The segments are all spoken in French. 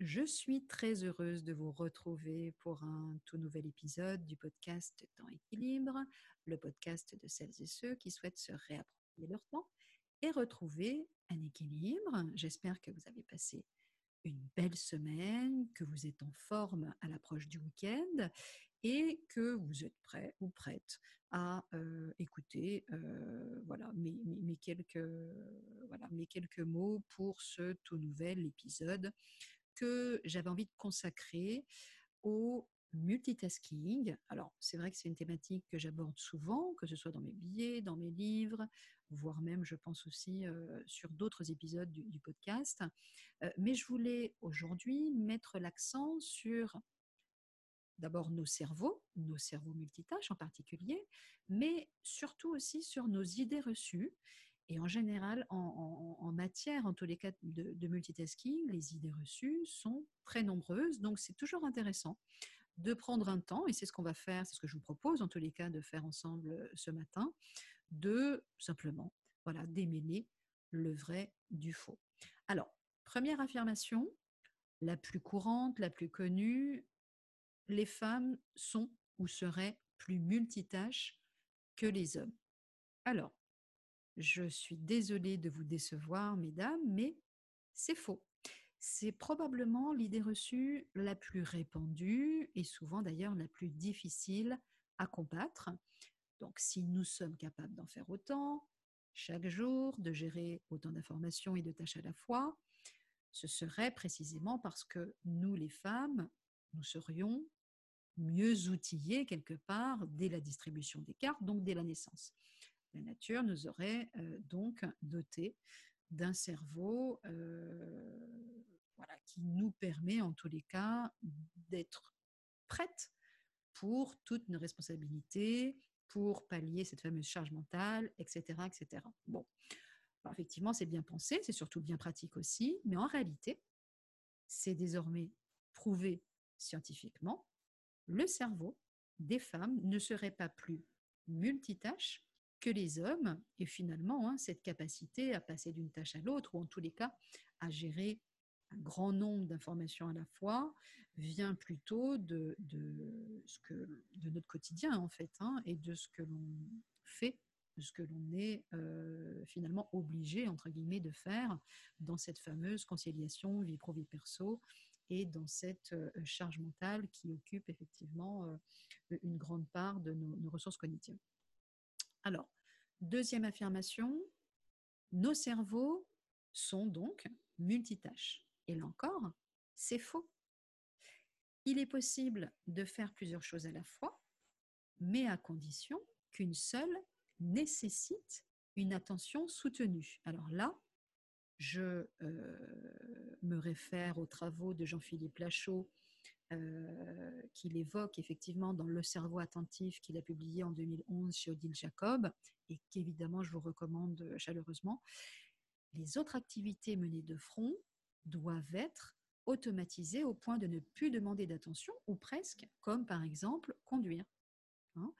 Je suis très heureuse de vous retrouver pour un tout nouvel épisode du podcast Temps Équilibre, le podcast de celles et ceux qui souhaitent se réapproprier leur temps et retrouver un équilibre. J'espère que vous avez passé une belle semaine, que vous êtes en forme à l'approche du week-end et que vous êtes prêt ou prête à euh, écouter euh, voilà, mes, quelques, voilà, mes quelques mots pour ce tout nouvel épisode que j'avais envie de consacrer au multitasking. Alors, c'est vrai que c'est une thématique que j'aborde souvent, que ce soit dans mes billets, dans mes livres, voire même, je pense aussi, euh, sur d'autres épisodes du, podcast. Euh, mais je voulais aujourd'hui mettre l'accent sur d'abord nos cerveaux, nos cerveaux multitâches en particulier, mais surtout aussi sur nos idées reçues et en général, en, matière, en tous les cas de, multitasking, les idées reçues sont très nombreuses. Donc, c'est toujours intéressant de prendre un temps, et c'est ce qu'on va faire, c'est ce que je vous propose en tous les cas de faire ensemble euh, ce matin, de simplement voilà, démêler le vrai du faux. Alors, première affirmation, la plus courante, la plus connue, les femmes sont ou seraient plus multitâches que les hommes. Alors, je suis désolée de vous décevoir, mesdames, mais c'est faux. C'est probablement l'idée reçue la plus répandue et souvent d'ailleurs la plus difficile à combattre. Donc si nous sommes capables d'en faire autant, chaque jour, de gérer autant d'informations et de tâches à la fois, ce serait précisément parce que nous, les femmes, nous serions mieux outillées quelque part dès la distribution des cartes, donc dès la naissance la nature nous aurait euh, donc doté d'un cerveau euh, qui nous permet en tous les cas d'être prête pour toutes nos responsabilités, pour pallier cette fameuse charge mentale, etc. etc. Bon, effectivement, c'est bien pensé, c'est surtout bien pratique aussi, mais en réalité, c'est désormais prouvé scientifiquement, le cerveau des femmes ne serait pas plus multitâche que les hommes, et finalement, hein, cette capacité à passer d'une tâche à l'autre, ou en tous les cas à gérer un grand nombre d'informations à la fois, vient plutôt de, ce que, de notre quotidien, en fait, hein, et de ce que l'on fait, de ce que l'on est euh, finalement obligé, entre guillemets, de faire dans cette fameuse conciliation vie pro-vie perso, et dans cette euh, charge mentale qui occupe effectivement euh, une grande part de nos ressources cognitives. Alors, deuxième affirmation, nos cerveaux sont donc multitâches. Et là encore, c'est faux. Il est possible de faire plusieurs choses à la fois, mais à condition qu'une seule nécessite une attention soutenue. Alors là, je euh, me réfère aux travaux de Jean-Philippe Lachaud euh, qu'il évoque effectivement dans Le cerveau attentif qu'il a publié en 2011 chez Odile Jacob et qu'évidemment je vous recommande chaleureusement. Les autres activités menées de front doivent être automatisées au point de ne plus demander d'attention ou presque, comme par exemple conduire. Hein.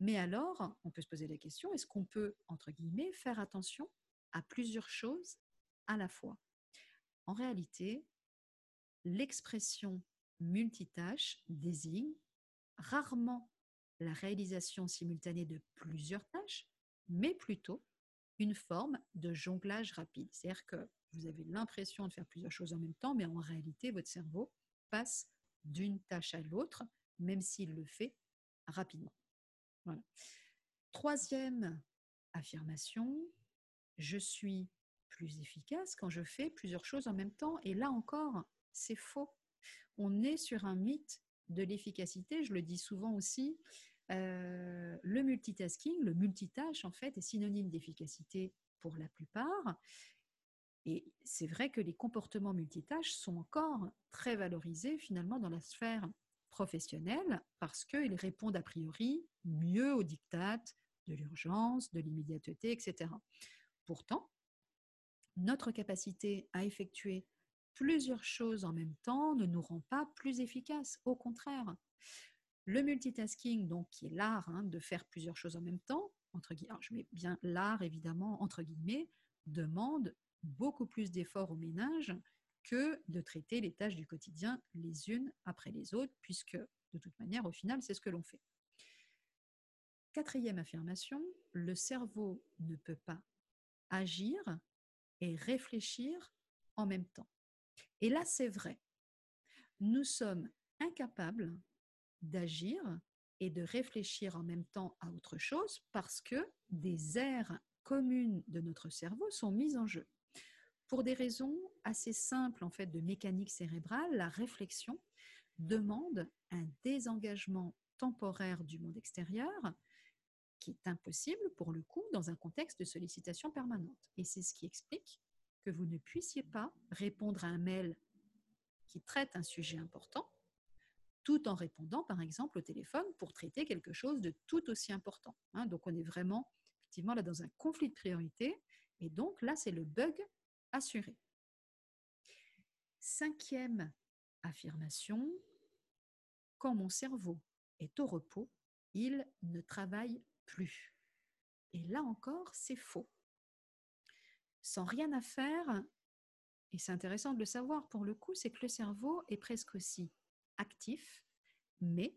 Mais alors, on peut se poser la question, est-ce qu'on peut, entre guillemets, faire attention à plusieurs choses à la fois? En réalité, l'expression multitâche désigne rarement la réalisation simultanée de plusieurs tâches, mais plutôt une forme de jonglage rapide. C'est-à-dire que vous avez l'impression de faire plusieurs choses en même temps, mais en réalité, votre cerveau passe d'une tâche à l'autre, même s'il le fait rapidement. Troisième affirmation, je suis plus efficace quand je fais plusieurs choses en même temps. Et là encore, c'est faux on est sur un mythe de l'efficacité. Je le dis souvent aussi, euh, le multitasking, le multitâche en fait, est synonyme d'efficacité pour la plupart. Et c'est vrai que les comportements multitâches sont encore très valorisés finalement dans la sphère professionnelle parce qu'ils répondent a priori mieux aux dictates de l'urgence, de l'immédiateté, etc. Pourtant, notre capacité à effectuer plusieurs choses en même temps ne nous rend pas plus efficaces. Au contraire, le multitasking, donc qui est l'art hein, de faire plusieurs choses en même temps, entre guillemets, je mets bien l'art évidemment entre guillemets, demande beaucoup plus d'efforts au ménage que de traiter les tâches du quotidien les unes après les autres, puisque de toute manière, au final, c'est ce que l'on fait. Quatrième affirmation, le cerveau ne peut pas agir et réfléchir en même temps. Et là, c'est vrai. Nous sommes incapables d'agir et de réfléchir en même temps à autre chose parce que des aires communes de notre cerveau sont mises en jeu. Pour des raisons assez simples en fait de mécanique cérébrale, la réflexion demande un désengagement temporaire du monde extérieur qui est impossible pour le coup dans un contexte de sollicitation permanente. Et c'est ce qui explique que vous ne puissiez pas répondre à un mail qui traite un sujet important tout en répondant par exemple au téléphone pour traiter quelque chose de tout aussi important. Hein. donc on est vraiment effectivement là dans un conflit de priorité et donc là c'est le bug assuré. Cinquième affirmation, quand mon cerveau est au repos, il ne travaille plus. Et là encore, c'est faux. Sans rien à faire, et c'est intéressant de le savoir pour le coup, c'est que le cerveau est presque aussi actif, mais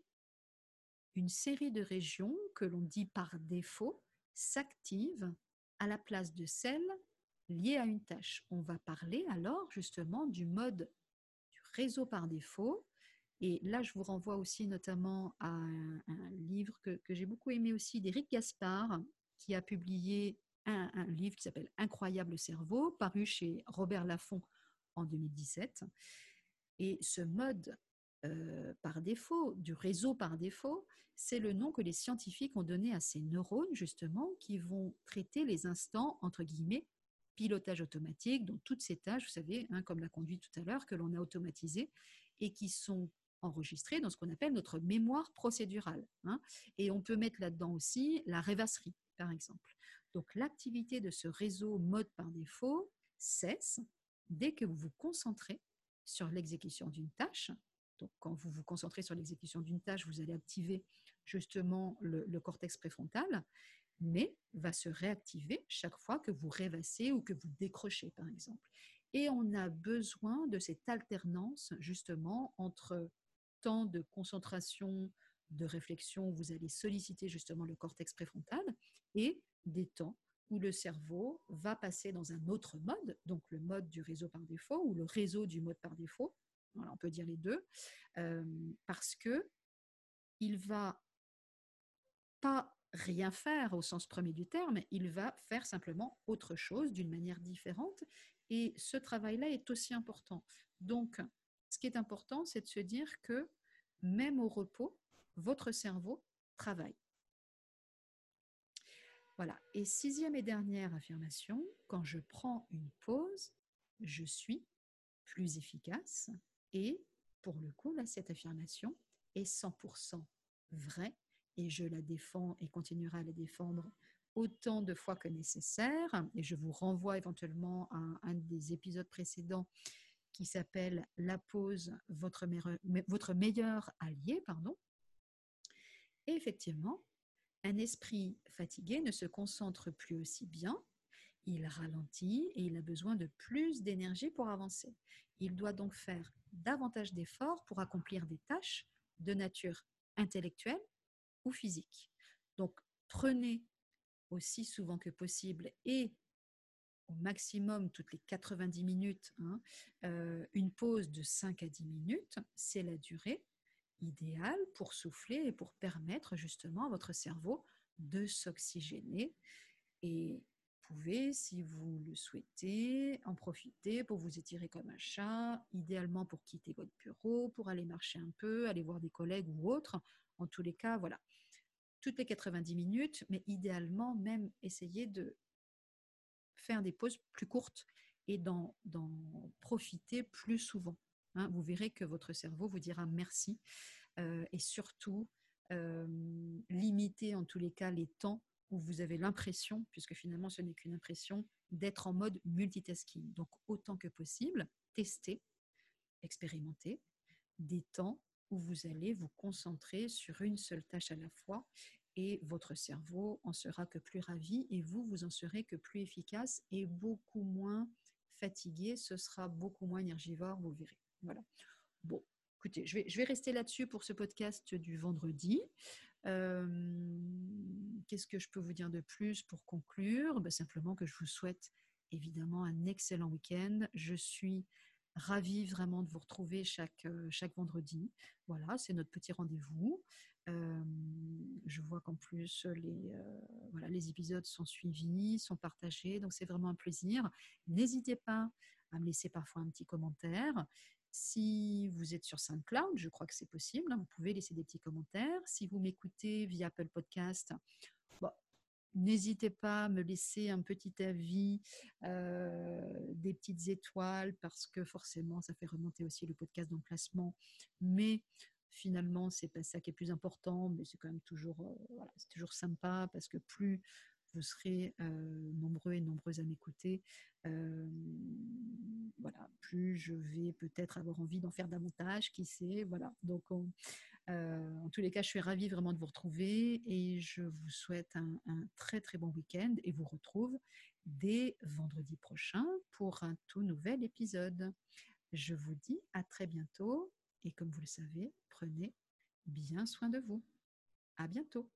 une série de régions que l'on dit par défaut s'activent à la place de celles liées à une tâche. On va parler alors justement du mode du réseau par défaut et là, je vous renvoie aussi notamment à un, livre que, j'ai beaucoup aimé aussi d'Éric Gaspard, qui a publié un, livre qui s'appelle Incroyable cerveau, paru chez Robert Laffont en 2017. Et ce mode euh, par défaut, du réseau par défaut, c'est le nom que les scientifiques ont donné à ces neurones, justement, qui vont traiter les instants, entre guillemets, pilotage automatique, donc toutes ces tâches, vous savez, hein, comme la conduite tout à l'heure, que l'on a automatisées et qui sont enregistré dans ce qu'on appelle notre mémoire procédurale. Hein. Et on peut mettre là-dedans aussi la rêvasserie, par exemple. Donc l'activité de ce réseau mode par défaut cesse dès que vous vous concentrez sur l'exécution d'une tâche. Donc quand vous vous concentrez sur l'exécution d'une tâche, vous allez activer justement le, le cortex préfrontal, mais va se réactiver chaque fois que vous rêvassez ou que vous décrochez, par exemple. Et on a besoin de cette alternance justement entre temps de concentration, de réflexion vous allez solliciter justement le cortex préfrontal et des temps où le cerveau va passer dans un autre mode, donc le mode du réseau par défaut ou le réseau du mode par défaut, on peut dire les deux, euh, parce que il va pas rien faire au sens premier du terme, il va faire simplement autre chose d'une manière différente, et ce travail-là est aussi important. Donc, ce qui est important, c'est de se dire que même au repos, votre cerveau travaille. Voilà. Et sixième et dernière affirmation, quand je prends une pause, je suis plus efficace. Et pour le coup, là, cette affirmation est 100% vraie et je la défends et continuerai à la défendre autant de fois que nécessaire. Et je vous renvoie éventuellement à un des épisodes précédents qui s'appelle La pause, votre, meilleur allié. Pardon. Effectivement, un esprit fatigué ne se concentre plus aussi bien, il ralentit et il a besoin de plus d'énergie pour avancer. Il doit donc faire davantage d'efforts pour accomplir des tâches de nature intellectuelle ou physique. Donc prenez aussi souvent que possible et au maximum toutes les 90 minutes, hein, euh, une pause de 5 à 10 minutes, c'est la durée idéale pour souffler et pour permettre justement à votre cerveau de s'oxygéner. Et vous pouvez, si vous le souhaitez, en profiter pour vous étirer comme un chat, idéalement pour quitter votre bureau, pour aller marcher un peu, aller voir des collègues ou autres. En tous les cas, voilà. Toutes les 90 minutes, mais idéalement même essayer de faire des pauses plus courtes et d'en profiter plus souvent. Hein. vous verrez que votre cerveau vous dira merci euh, et surtout euh, limiter en tous les cas les temps où vous avez l'impression, puisque finalement ce n'est qu'une impression, d'être en mode multitasking. Donc autant que possible, tester, expérimenter des temps où vous allez vous concentrer sur une seule tâche à la fois et votre cerveau en sera que plus ravi et vous, vous en serez que plus efficace et beaucoup moins fatigué, ce sera beaucoup moins énergivore, vous verrez. Voilà. Bon, écoutez, je vais, rester là-dessus pour ce podcast du vendredi. Qu'est-ce que je peux vous dire de plus pour conclure? Ben, Simplement que je vous souhaite évidemment un excellent week-end. Je suis ravie vraiment de vous retrouver chaque, chaque vendredi. Voilà, c'est notre petit rendez-vous. je vois qu'en plus, les épisodes sont suivis, sont partagés, donc c'est vraiment un plaisir. N'hésitez pas à me laisser parfois un petit commentaire. Si vous êtes sur SoundCloud, je crois que c'est possible, hein, vous pouvez laisser des petits commentaires. Si vous m'écoutez via Apple Podcast, n'hésitez pas à me laisser un petit avis, euh, des petites étoiles, parce que forcément, ça fait remonter aussi le podcast d'emplacement. Mais finalement, c'est pas ça qui est plus important, mais c'est quand même toujours, euh, toujours sympa, parce que plus vous serez nombreux et nombreuses à m'écouter, voilà, plus je vais peut-être avoir envie d'en faire davantage, qui sait, voilà. Donc, en tous les cas, je suis ravie vraiment de vous retrouver et je vous souhaite un, un très très bon week-end et vous retrouve dès vendredi prochain pour un tout nouvel épisode. Je vous dis à très bientôt et comme vous le savez, prenez bien soin de vous. À bientôt.